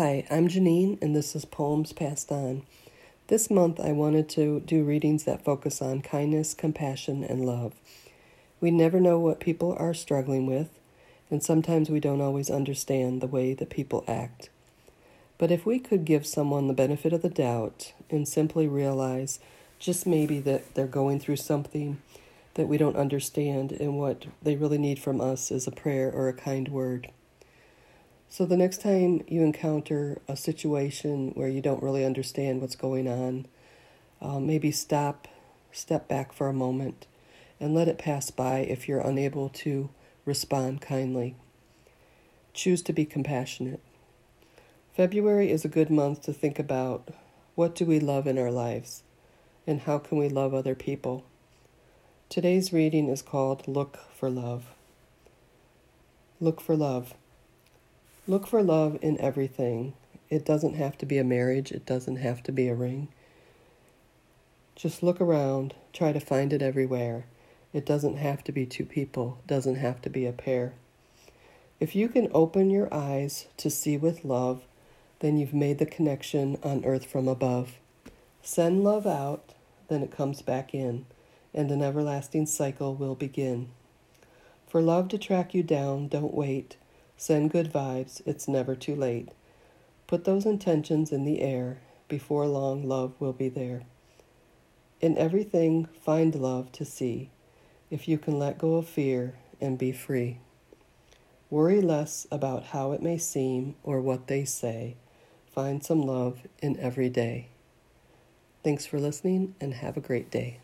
Hi, I'm Janine, and this is Poems Passed On. This month, I wanted to do readings that focus on kindness, compassion, and love. We never know what people are struggling with, and sometimes we don't always understand the way that people act. But if we could give someone the benefit of the doubt and simply realize just maybe that they're going through something that we don't understand, and what they really need from us is a prayer or a kind word so the next time you encounter a situation where you don't really understand what's going on, uh, maybe stop, step back for a moment, and let it pass by if you're unable to respond kindly. Choose to be compassionate. February is a good month to think about what do we love in our lives and how can we love other people. Today's reading is called Look for Love. Look for love. Look for love in everything. It doesn't have to be a marriage, it doesn't have to be a ring. Just look around, try to find it everywhere. It doesn't have to be two people, doesn't have to be a pair. If you can open your eyes to see with love, then you've made the connection on earth from above. Send love out, then it comes back in, and an everlasting cycle will begin. For love to track you down, don't wait. Send good vibes, it's never too late. Put those intentions in the air, before long love will be there. In everything, find love to see, if you can let go of fear and be free. Worry less about how it may seem or what they say. Find some love in every day. Thanks for listening and have a great day.